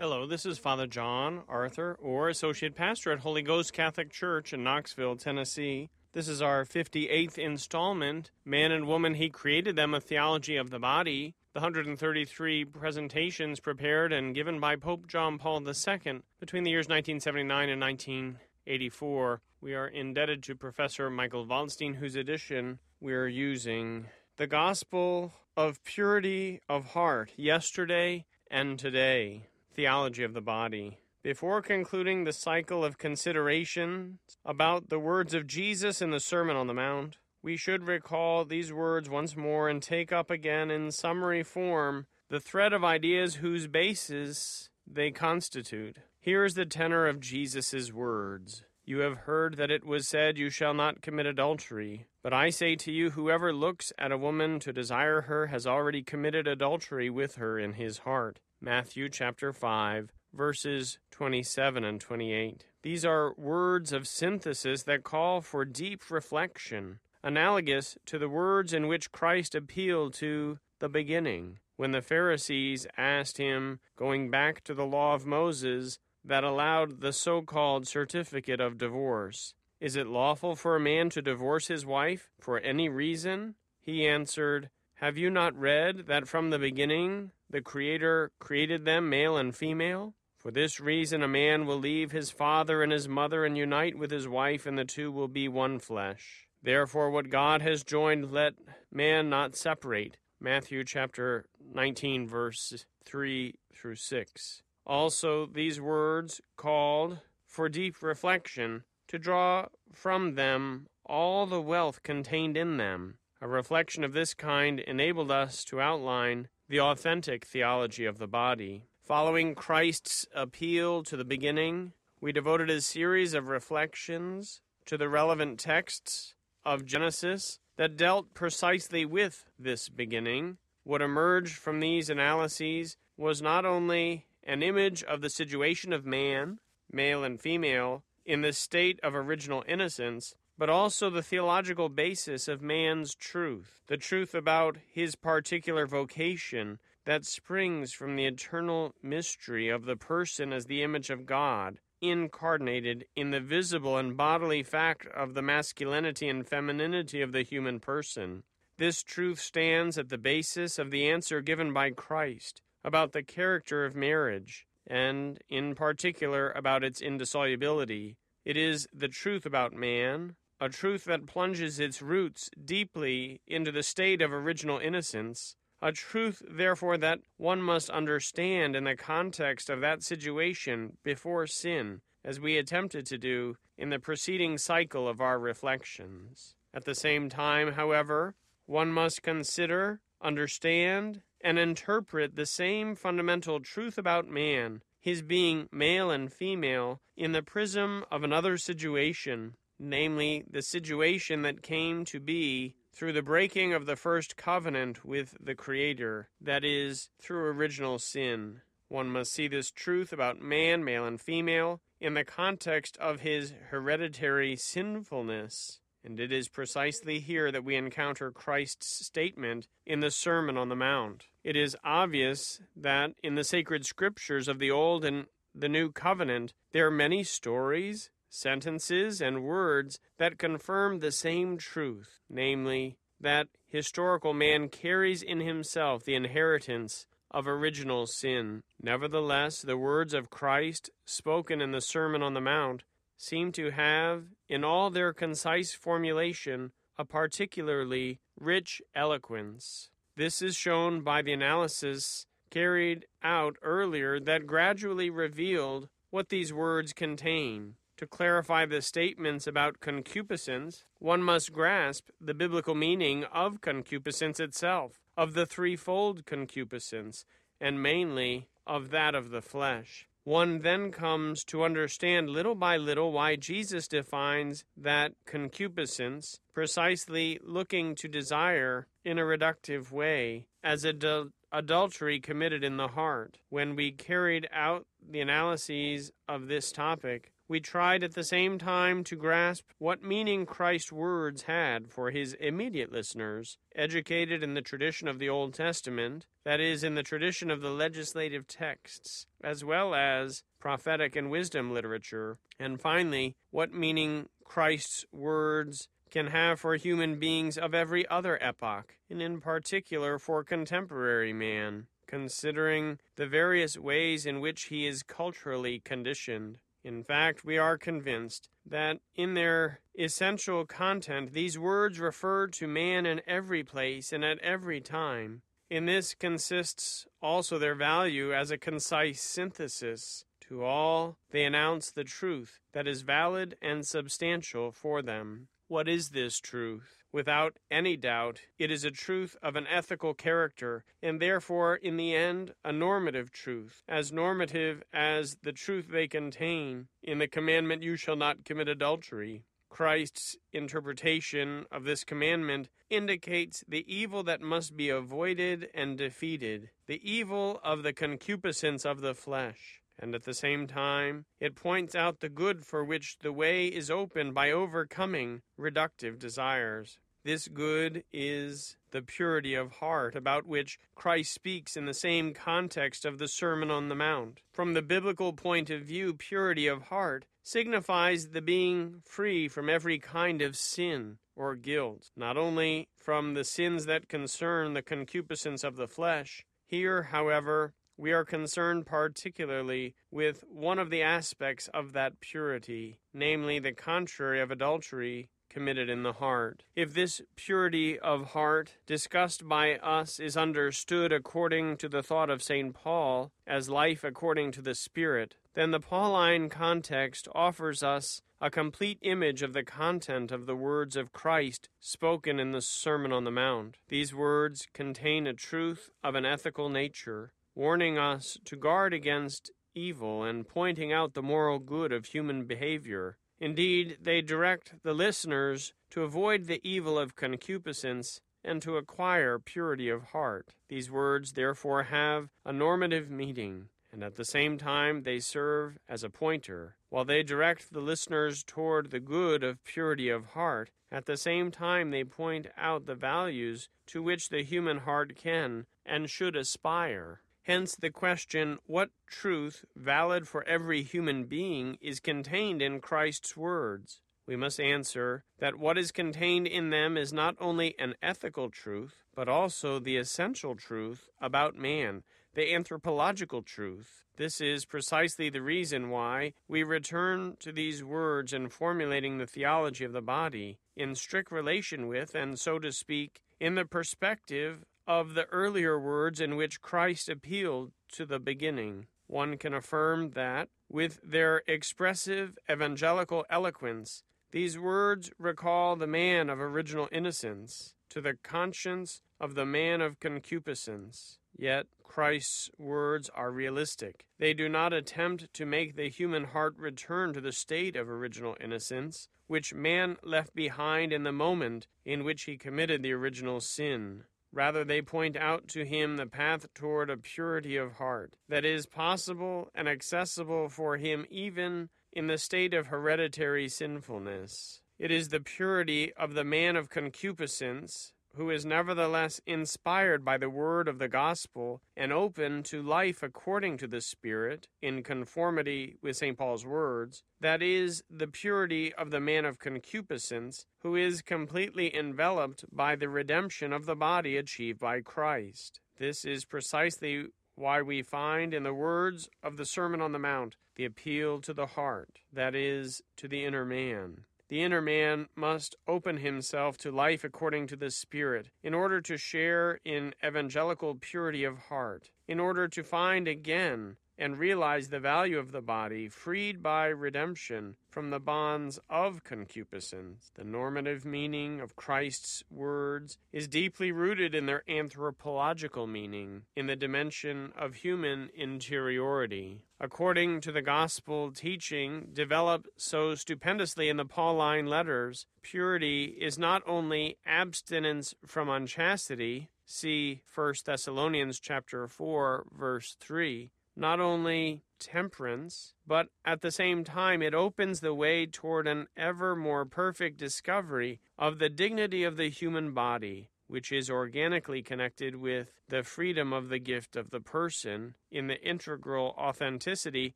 Hello, this is Father John Arthur, or Associate Pastor at Holy Ghost Catholic Church in Knoxville, Tennessee. This is our 58th installment, Man and Woman, He Created Them, a Theology of the Body. The 133 presentations prepared and given by Pope John Paul II between the years 1979 and 1984. We are indebted to Professor Michael Waldstein, whose edition we are using. The Gospel of Purity of Heart, Yesterday and Today. Theology of the Body. Before concluding the cycle of considerations about the words of Jesus in the Sermon on the Mount, we should recall these words once more and take up again in summary form the thread of ideas whose basis they constitute. Here is the tenor of Jesus' words. You have heard that it was said, You shall not commit adultery. But I say to you, whoever looks at a woman to desire her has already committed adultery with her in his heart. Matthew chapter 5, verses 27 and 28. These are words of synthesis that call for deep reflection, analogous to the words in which Christ appealed to the beginning, when the Pharisees asked him, going back to the law of Moses that allowed the so called certificate of divorce, Is it lawful for a man to divorce his wife for any reason? He answered, Have you not read that from the beginning the Creator created them male and female? For this reason, a man will leave his father and his mother and unite with his wife, and the two will be one flesh. Therefore, what God has joined, let man not separate. Matthew chapter 19, verse 3 through 6. Also, these words called for deep reflection to draw from them all the wealth contained in them. A reflection of this kind enabled us to outline the authentic theology of the body. Following Christ's appeal to the beginning, we devoted a series of reflections to the relevant texts of Genesis that dealt precisely with this beginning. What emerged from these analyses was not only an image of the situation of man, male and female, in the state of original innocence, but also the theological basis of man's truth, the truth about his particular vocation that springs from the eternal mystery of the person as the image of God, incarnated in the visible and bodily fact of the masculinity and femininity of the human person. This truth stands at the basis of the answer given by Christ about the character of marriage, and in particular about its indissolubility. It is the truth about man, a truth that plunges its roots deeply into the state of original innocence, a truth, therefore, that one must understand in the context of that situation before sin, as we attempted to do in the preceding cycle of our reflections. At the same time, however, one must consider, understand, and interpret the same fundamental truth about man, his being male and female, in the prism of another situation namely, the situation that came to be through the breaking of the first covenant with the Creator, that is, through original sin. One must see this truth about man, male and female, in the context of his hereditary sinfulness. And it is precisely here that we encounter Christ's statement in the Sermon on the Mount. It is obvious that in the sacred scriptures of the Old and the New Covenant, there are many stories, sentences, and words that confirm the same truth, namely, that historical man carries in himself the inheritance of original sin. Nevertheless, the words of Christ spoken in the Sermon on the Mount seem to have, in all their concise formulation, a particularly rich eloquence. This is shown by the analysis carried out earlier that gradually revealed what these words contain. To clarify the statements about concupiscence, one must grasp the biblical meaning of concupiscence itself, of the threefold concupiscence, and mainly of that of the flesh. One then comes to understand little by little why Jesus defines that concupiscence, precisely looking to desire in a reductive way, as adul- adultery committed in the heart. When we carried out the analyses of this topic, we tried at the same time to grasp what meaning Christ's words had for his immediate listeners, educated in the tradition of the Old Testament, that is, in the tradition of the legislative texts, as well as prophetic and wisdom literature, and finally, what meaning Christ's words can have for human beings of every other epoch, and in particular for contemporary man, considering the various ways in which he is culturally conditioned. In fact, we are convinced that in their essential content, these words refer to man in every place and at every time. In this consists also their value as a concise synthesis. To all, they announce the truth that is valid and substantial for them. What is this truth? Without any doubt, it is a truth of an ethical character, and therefore, in the end, a normative truth, as normative as the truth they contain in the commandment, You shall not commit adultery. Christ's interpretation of this commandment indicates the evil that must be avoided and defeated, the evil of the concupiscence of the flesh and at the same time it points out the good for which the way is opened by overcoming reductive desires. This good is the purity of heart, about which Christ speaks in the same context of the Sermon on the Mount. From the biblical point of view, purity of heart signifies the being free from every kind of sin or guilt, not only from the sins that concern the concupiscence of the flesh. Here, however, we are concerned particularly with one of the aspects of that purity, namely the contrary of adultery committed in the heart. If this purity of heart discussed by us is understood according to the thought of St. Paul as life according to the Spirit, then the Pauline context offers us a complete image of the content of the words of Christ spoken in the Sermon on the Mount. These words contain a truth of an ethical nature warning us to guard against evil and pointing out the moral good of human behavior. Indeed, they direct the listeners to avoid the evil of concupiscence and to acquire purity of heart. These words, therefore, have a normative meaning, and at the same time they serve as a pointer. While they direct the listeners toward the good of purity of heart, at the same time they point out the values to which the human heart can and should aspire. Hence, the question, what truth, valid for every human being, is contained in Christ's words? We must answer that what is contained in them is not only an ethical truth, but also the essential truth about man, the anthropological truth. This is precisely the reason why we return to these words in formulating the theology of the body, in strict relation with, and so to speak, in the perspective of the earlier words in which Christ appealed to the beginning. One can affirm that, with their expressive evangelical eloquence, these words recall the man of original innocence to the conscience of the man of concupiscence. Yet Christ's words are realistic. They do not attempt to make the human heart return to the state of original innocence, which man left behind in the moment in which he committed the original sin. Rather, they point out to him the path toward a purity of heart that is possible and accessible for him even in the state of hereditary sinfulness. It is the purity of the man of concupiscence who is nevertheless inspired by the word of the gospel and open to life according to the Spirit, in conformity with St. Paul's words, that is, the purity of the man of concupiscence, who is completely enveloped by the redemption of the body achieved by Christ. This is precisely why we find in the words of the Sermon on the Mount the appeal to the heart, that is, to the inner man. The inner man must open himself to life according to the Spirit, in order to share in evangelical purity of heart, in order to find again and realize the value of the body, freed by redemption from the bonds of concupiscence. The normative meaning of Christ's words is deeply rooted in their anthropological meaning, in the dimension of human interiority. According to the gospel teaching developed so stupendously in the Pauline letters, purity is not only abstinence from unchastity, see 1 Thessalonians chapter 4 verse 3, not only temperance, but at the same time it opens the way toward an ever more perfect discovery of the dignity of the human body, which is organically connected with the freedom of the gift of the person in the integral authenticity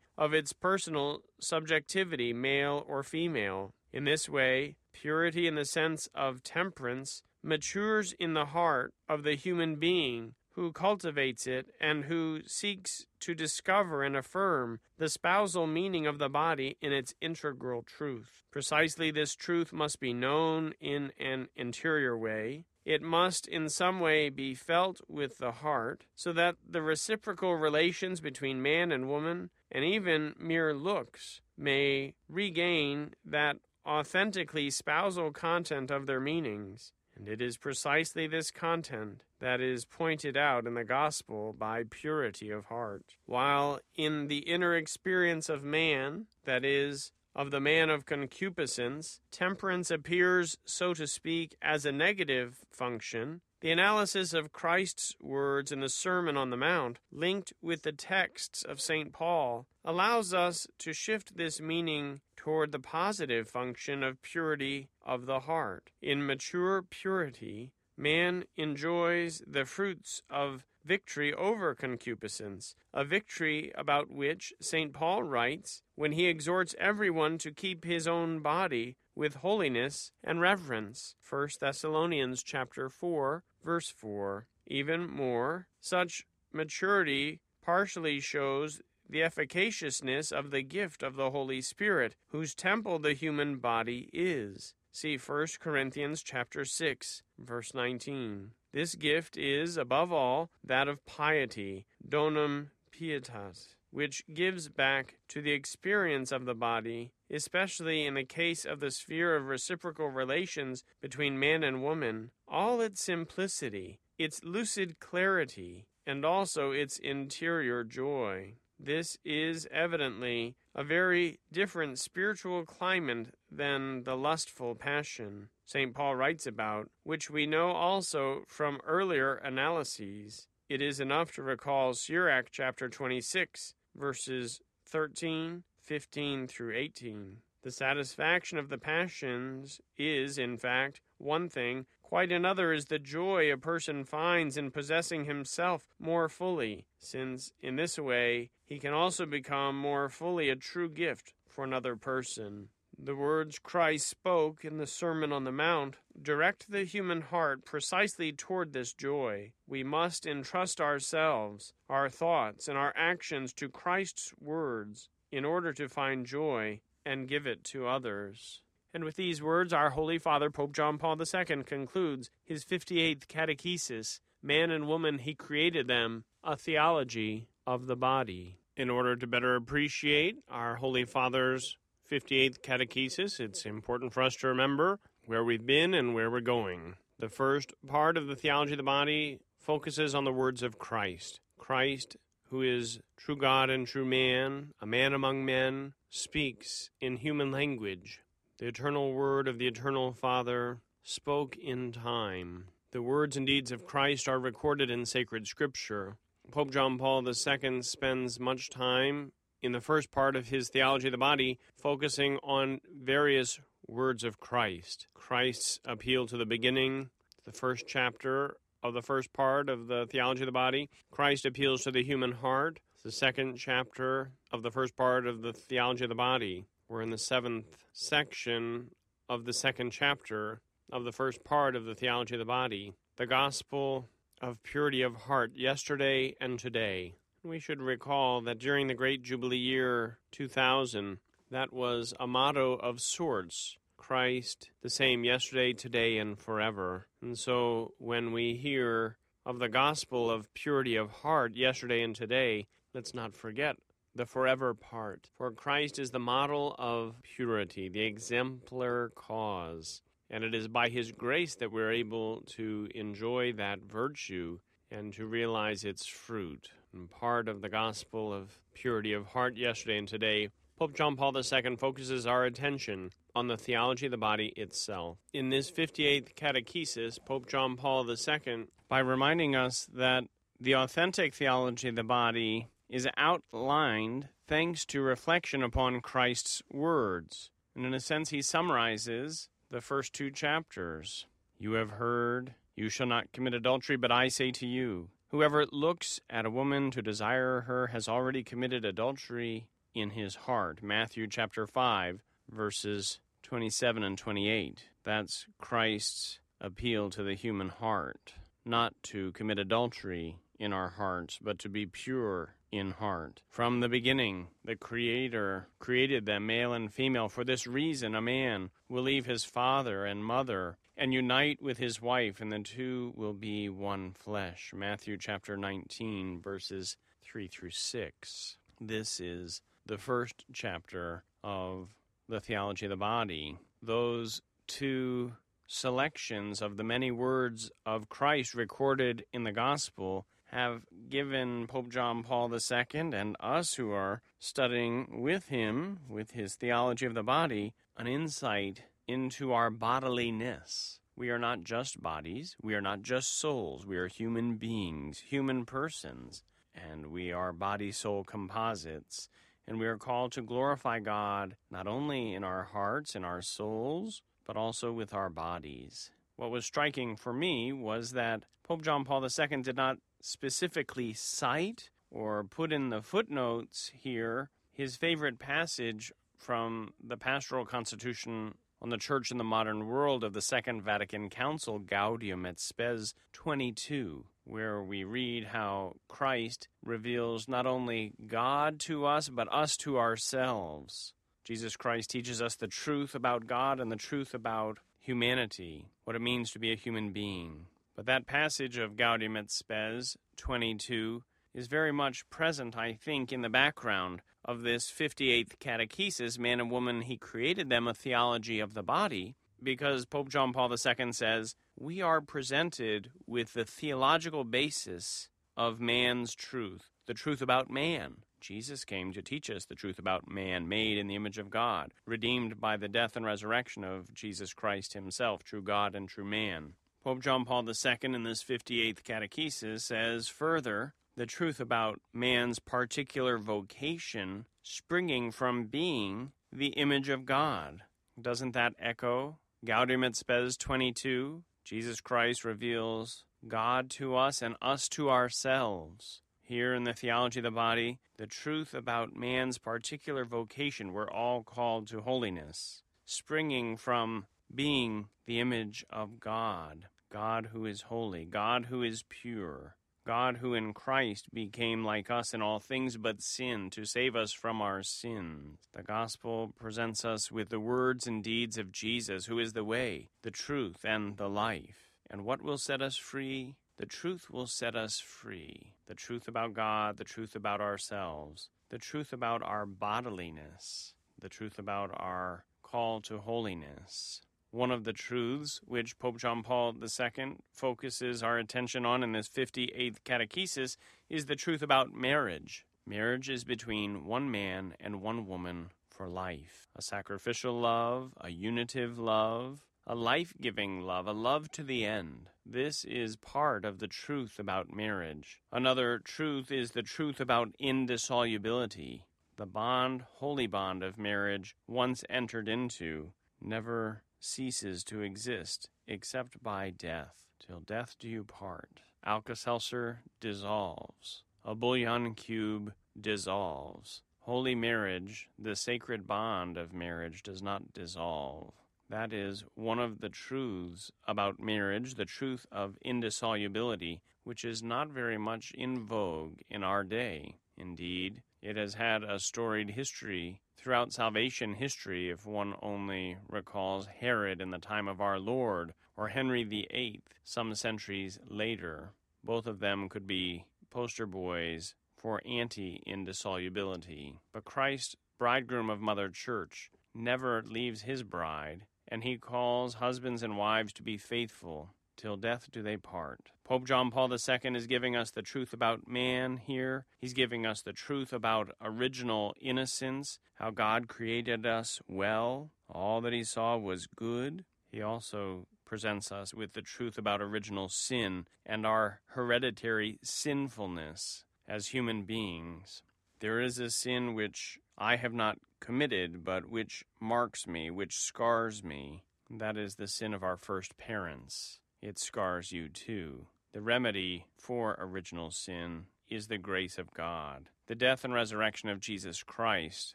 of its personal subjectivity, male or female. In this way, purity in the sense of temperance matures in the heart of the human being who cultivates it and who seeks to discover and affirm the spousal meaning of the body in its integral truth. Precisely this truth must be known in an interior way. It must in some way be felt with the heart, so that the reciprocal relations between man and woman, and even mere looks, may regain that authentically spousal content of their meanings. And it is precisely this content that is pointed out in the gospel by purity of heart. While in the inner experience of man, that is, of the man of concupiscence, temperance appears, so to speak, as a negative function, the analysis of Christ's words in the Sermon on the Mount, linked with the texts of St. Paul, allows us to shift this meaning toward the positive function of purity of the heart. In mature purity, man enjoys the fruits of victory over concupiscence, a victory about which St. Paul writes when he exhorts everyone to keep his own body with holiness and reverence. 1 Thessalonians chapter 4 verse 4. Even more, such maturity partially shows the efficaciousness of the gift of the Holy Spirit, whose temple the human body is. See 1 Corinthians chapter 6, verse 19. This gift is, above all, that of piety, donum pietas, which gives back to the experience of the body, especially in the case of the sphere of reciprocal relations between man and woman, all its simplicity, its lucid clarity, and also its interior joy. This is evidently a very different spiritual climate than the lustful passion St. Paul writes about, which we know also from earlier analyses. It is enough to recall Sirach chapter 26, verses 13, 15 through 18. The satisfaction of the passions is, in fact, one thing, quite another is the joy a person finds in possessing himself more fully, since in this way he can also become more fully a true gift for another person. The words Christ spoke in the Sermon on the Mount direct the human heart precisely toward this joy. We must entrust ourselves, our thoughts, and our actions to Christ's words in order to find joy and give it to others. And with these words, our Holy Father, Pope John Paul II, concludes his 58th catechesis Man and woman, he created them, a theology of the body. In order to better appreciate our Holy Father's 58th catechesis, it's important for us to remember where we've been and where we're going. The first part of the theology of the body focuses on the words of Christ. Christ, who is true God and true man, a man among men, speaks in human language. The eternal word of the eternal Father spoke in time. The words and deeds of Christ are recorded in sacred scripture. Pope John Paul II spends much time in the first part of his Theology of the Body focusing on various words of Christ. Christ's appeal to the beginning, the first chapter of the first part of the Theology of the Body. Christ appeals to the human heart, the second chapter of the first part of the Theology of the Body. We're in the seventh section of the second chapter of the first part of the Theology of the Body. The Gospel of purity of heart yesterday and today. We should recall that during the great Jubilee year 2000, that was a motto of sorts Christ the same yesterday, today, and forever. And so when we hear of the gospel of purity of heart yesterday and today, let's not forget the forever part. For Christ is the model of purity, the exemplar cause. And it is by His grace that we're able to enjoy that virtue and to realize its fruit. And part of the gospel of purity of heart yesterday and today, Pope John Paul II focuses our attention on the theology of the body itself. In this 58th catechesis, Pope John Paul II, by reminding us that the authentic theology of the body is outlined thanks to reflection upon Christ's words. And in a sense, he summarizes the first two chapters. You have heard, you shall not commit adultery, but I say to you, whoever looks at a woman to desire her has already committed adultery in his heart. Matthew chapter 5, verses 27 and 28. That's Christ's appeal to the human heart, not to commit adultery in our hearts, but to be pure in heart. From the beginning, the Creator created them male and female. For this reason, a man will leave his father and mother and unite with his wife, and the two will be one flesh. Matthew chapter 19, verses 3 through 6. This is the first chapter of the theology of the body. Those two selections of the many words of Christ recorded in the gospel have given Pope John Paul II and us who are studying with him, with his theology of the body, an insight into our bodiliness. We are not just bodies, we are not just souls, we are human beings, human persons, and we are body soul composites. And we are called to glorify God not only in our hearts and our souls, but also with our bodies. What was striking for me was that Pope John Paul II did not specifically cite or put in the footnotes here his favorite passage from the Pastoral Constitution on the Church in the Modern World of the Second Vatican Council, Gaudium et Spes 22, where we read how Christ reveals not only God to us, but us to ourselves. Jesus Christ teaches us the truth about God and the truth about humanity, what it means to be a human being. But that passage of Gaudium et Spes 22 is very much present, I think, in the background of this 58th catechesis, Man and Woman, He created them a theology of the body, because Pope John Paul II says, we are presented with the theological basis of man's truth, the truth about man. Jesus came to teach us the truth about man, made in the image of God, redeemed by the death and resurrection of Jesus Christ himself, true God and true man. Pope John Paul II in this 58th catechesis says further, the truth about man's particular vocation springing from being the image of God. Doesn't that echo Gaudium et Spes 22? Jesus Christ reveals God to us and us to ourselves. Here in the theology of the body, the truth about man's particular vocation, we're all called to holiness, springing from being the image of God, God who is holy, God who is pure, God who in Christ became like us in all things but sin to save us from our sins. The gospel presents us with the words and deeds of Jesus, who is the way, the truth, and the life. And what will set us free? The truth will set us free. The truth about God, the truth about ourselves, the truth about our bodiliness, the truth about our call to holiness, one of the truths which Pope John Paul II focuses our attention on in this 58th catechesis is the truth about marriage. Marriage is between one man and one woman for life. A sacrificial love, a unitive love, a life giving love, a love to the end. This is part of the truth about marriage. Another truth is the truth about indissolubility. The bond, holy bond of marriage, once entered into, never ceases to exist except by death. Till death do you part. Alka Seltzer dissolves. A bouillon cube dissolves. Holy marriage, the sacred bond of marriage, does not dissolve. That is one of the truths about marriage, the truth of indissolubility, which is not very much in vogue in our day. Indeed, it has had a storied history throughout salvation history, if one only recalls Herod in the time of our Lord or Henry VIII some centuries later. Both of them could be poster boys for anti indissolubility. But Christ, bridegroom of Mother Church, never leaves his bride, and he calls husbands and wives to be faithful till death do they part. Pope John Paul II is giving us the truth about man here. He's giving us the truth about original innocence, how God created us well. All that he saw was good. He also presents us with the truth about original sin and our hereditary sinfulness as human beings. There is a sin which I have not committed, but which marks me, which scars me. That is the sin of our first parents. It scars you too. The remedy for original sin is the grace of God. The death and resurrection of Jesus Christ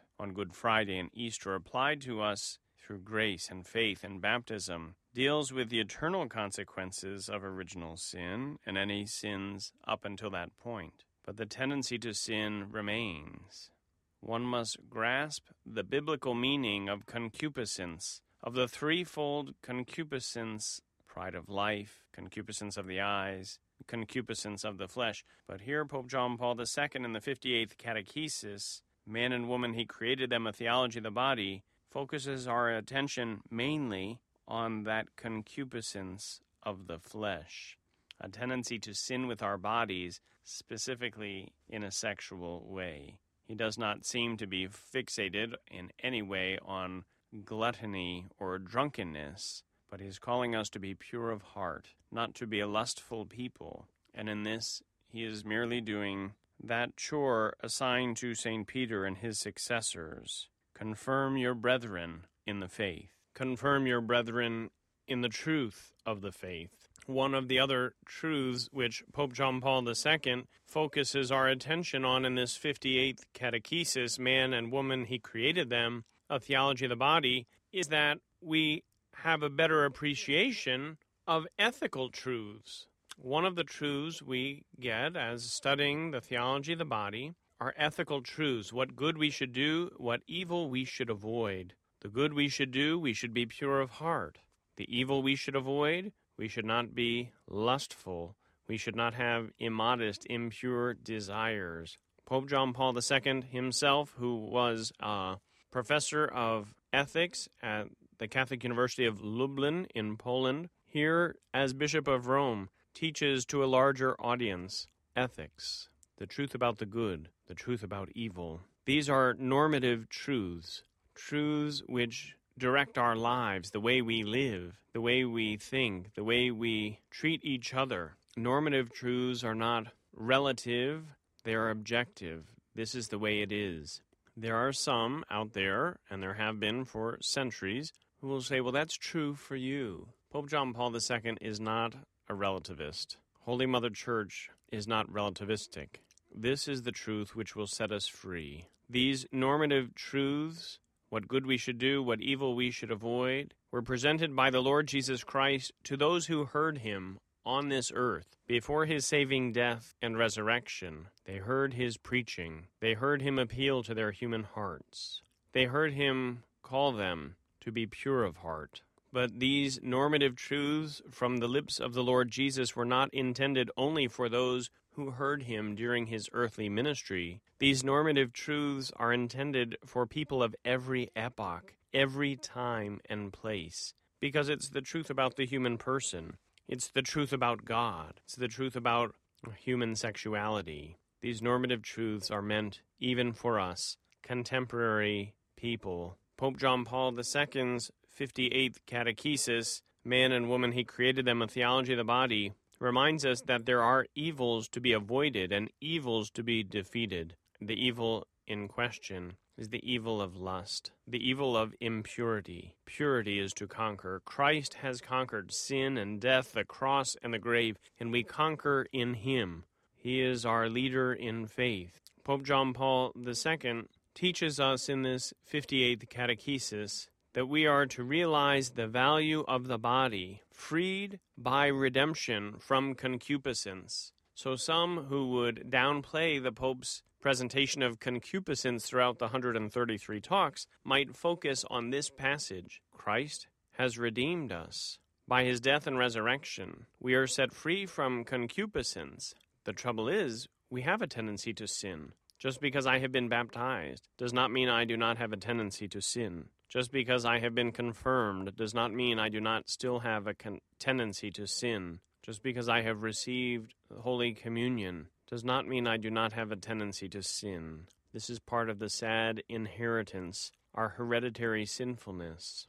on Good Friday and Easter applied to us through grace and faith and baptism deals with the eternal consequences of original sin and any sins up until that point. But the tendency to sin remains. One must grasp the biblical meaning of concupiscence, of the threefold concupiscence pride of life, concupiscence of the eyes, concupiscence of the flesh. But here, Pope John Paul II in the 58th Catechesis, Man and Woman, He Created Them, a Theology of the Body, focuses our attention mainly on that concupiscence of the flesh, a tendency to sin with our bodies, specifically in a sexual way. He does not seem to be fixated in any way on gluttony or drunkenness, but he's calling us to be pure of heart, not to be a lustful people. And in this, he is merely doing that chore assigned to St. Peter and his successors confirm your brethren in the faith, confirm your brethren in the truth of the faith. One of the other truths which Pope John Paul II focuses our attention on in this 58th catechesis, Man and Woman, He Created Them, a theology of the body, is that we have a better appreciation of ethical truths. One of the truths we get as studying the theology of the body are ethical truths what good we should do, what evil we should avoid. The good we should do, we should be pure of heart. The evil we should avoid, we should not be lustful. We should not have immodest, impure desires. Pope John Paul II himself, who was a professor of ethics at the Catholic University of Lublin in Poland, here as Bishop of Rome, teaches to a larger audience ethics, the truth about the good, the truth about evil. These are normative truths, truths which direct our lives, the way we live, the way we think, the way we treat each other. Normative truths are not relative, they are objective. This is the way it is. There are some out there, and there have been for centuries, who will say, well, that's true for you. Pope John Paul II is not a relativist. Holy Mother Church is not relativistic. This is the truth which will set us free. These normative truths, what good we should do, what evil we should avoid, were presented by the Lord Jesus Christ to those who heard him on this earth. Before his saving death and resurrection, they heard his preaching. They heard him appeal to their human hearts. They heard him call them to be pure of heart. But these normative truths from the lips of the Lord Jesus were not intended only for those who heard him during his earthly ministry. These normative truths are intended for people of every epoch, every time and place, because it's the truth about the human person. It's the truth about God. It's the truth about human sexuality. These normative truths are meant even for us, contemporary people Pope John Paul II's 58th Catechesis, Man and Woman, He Created Them, a Theology of the Body, reminds us that there are evils to be avoided and evils to be defeated. The evil in question is the evil of lust, the evil of impurity. Purity is to conquer. Christ has conquered sin and death, the cross and the grave, and we conquer in Him. He is our leader in faith. Pope John Paul II teaches us in this 58th catechesis that we are to realize the value of the body, freed by redemption from concupiscence. So, some who would downplay the Pope's presentation of concupiscence throughout the 133 talks might focus on this passage Christ has redeemed us. By his death and resurrection, we are set free from concupiscence. The trouble is, we have a tendency to sin. Just because I have been baptized does not mean I do not have a tendency to sin. Just because I have been confirmed does not mean I do not still have a con- tendency to sin. Just because I have received Holy Communion does not mean I do not have a tendency to sin. This is part of the sad inheritance, our hereditary sinfulness.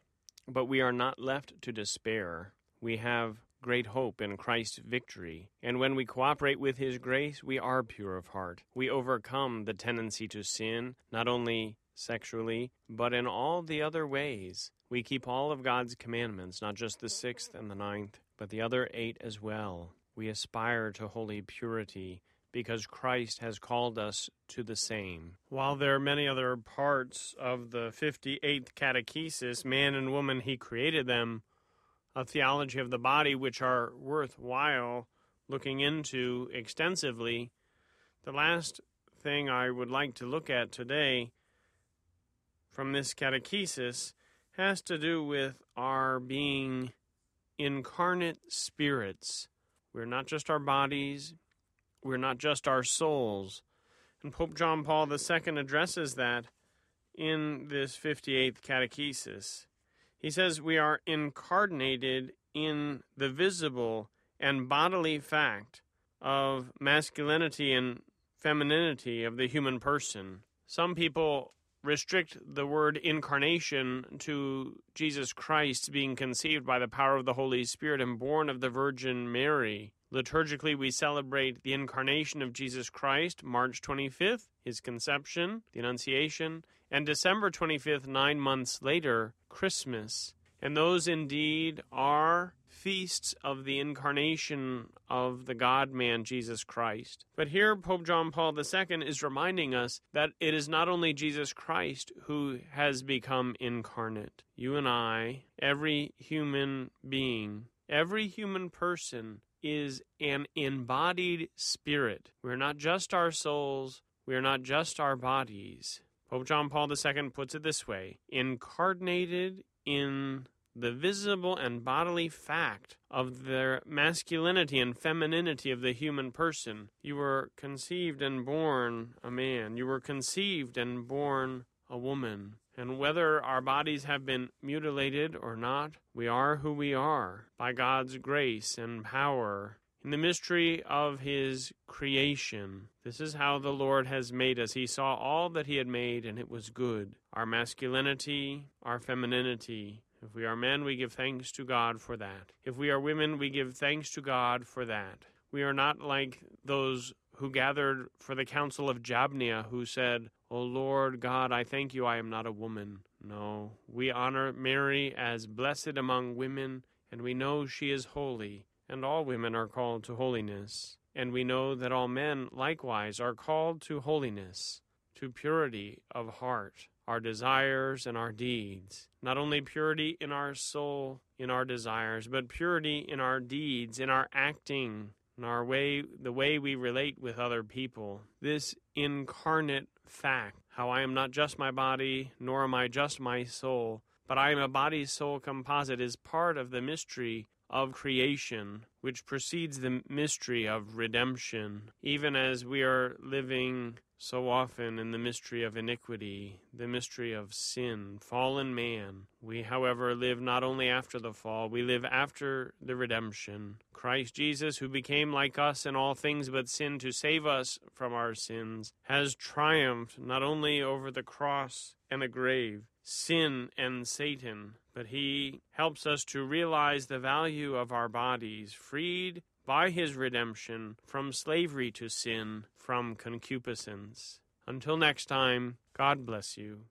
But we are not left to despair. We have great hope in Christ's victory. And when we cooperate with His grace, we are pure of heart. We overcome the tendency to sin, not only sexually, but in all the other ways. We keep all of God's commandments, not just the sixth and the ninth, but the other eight as well. We aspire to holy purity because Christ has called us to the same. While there are many other parts of the 58th catechesis, man and woman, he created them, a theology of the body which are worthwhile looking into extensively. The last thing I would like to look at today from this catechesis has to do with our being incarnate spirits. We're not just our bodies, we're not just our souls. And Pope John Paul II addresses that in this 58th catechesis. He says we are incarnated in the visible and bodily fact of masculinity and femininity of the human person. Some people restrict the word incarnation to Jesus Christ being conceived by the power of the Holy Spirit and born of the Virgin Mary. Liturgically, we celebrate the incarnation of Jesus Christ, March 25th, his conception, the Annunciation, and December 25th, nine months later, Christmas. And those indeed are feasts of the incarnation of the God man Jesus Christ. But here, Pope John Paul II is reminding us that it is not only Jesus Christ who has become incarnate. You and I, every human being, every human person, is an embodied spirit. We're not just our souls, we are not just our bodies. Pope John Paul II puts it this way incarnated in the visible and bodily fact of the masculinity and femininity of the human person. You were conceived and born a man. You were conceived and born a woman. And whether our bodies have been mutilated or not, we are who we are by God's grace and power. In the mystery of His creation, this is how the Lord has made us. He saw all that He had made, and it was good. Our masculinity, our femininity. If we are men, we give thanks to God for that. If we are women, we give thanks to God for that. We are not like those who gathered for the council of Jabnia, who said, O Lord God, I thank you I am not a woman. No, we honor Mary as blessed among women, and we know she is holy, and all women are called to holiness. And we know that all men likewise are called to holiness, to purity of heart, our desires and our deeds. Not only purity in our soul, in our desires, but purity in our deeds, in our acting, in our way, the way we relate with other people. This incarnate fact how I am not just my body, nor am I just my soul, but I am a body soul composite is part of the mystery of creation, which precedes the mystery of redemption, even as we are living so often in the mystery of iniquity, the mystery of sin, fallen man. We, however, live not only after the fall, we live after the redemption. Christ Jesus, who became like us in all things but sin to save us from our sins, has triumphed not only over the cross and the grave, sin and Satan, but he helps us to realize the value of our bodies, freed by his redemption from slavery to sin, from concupiscence. Until next time, God bless you.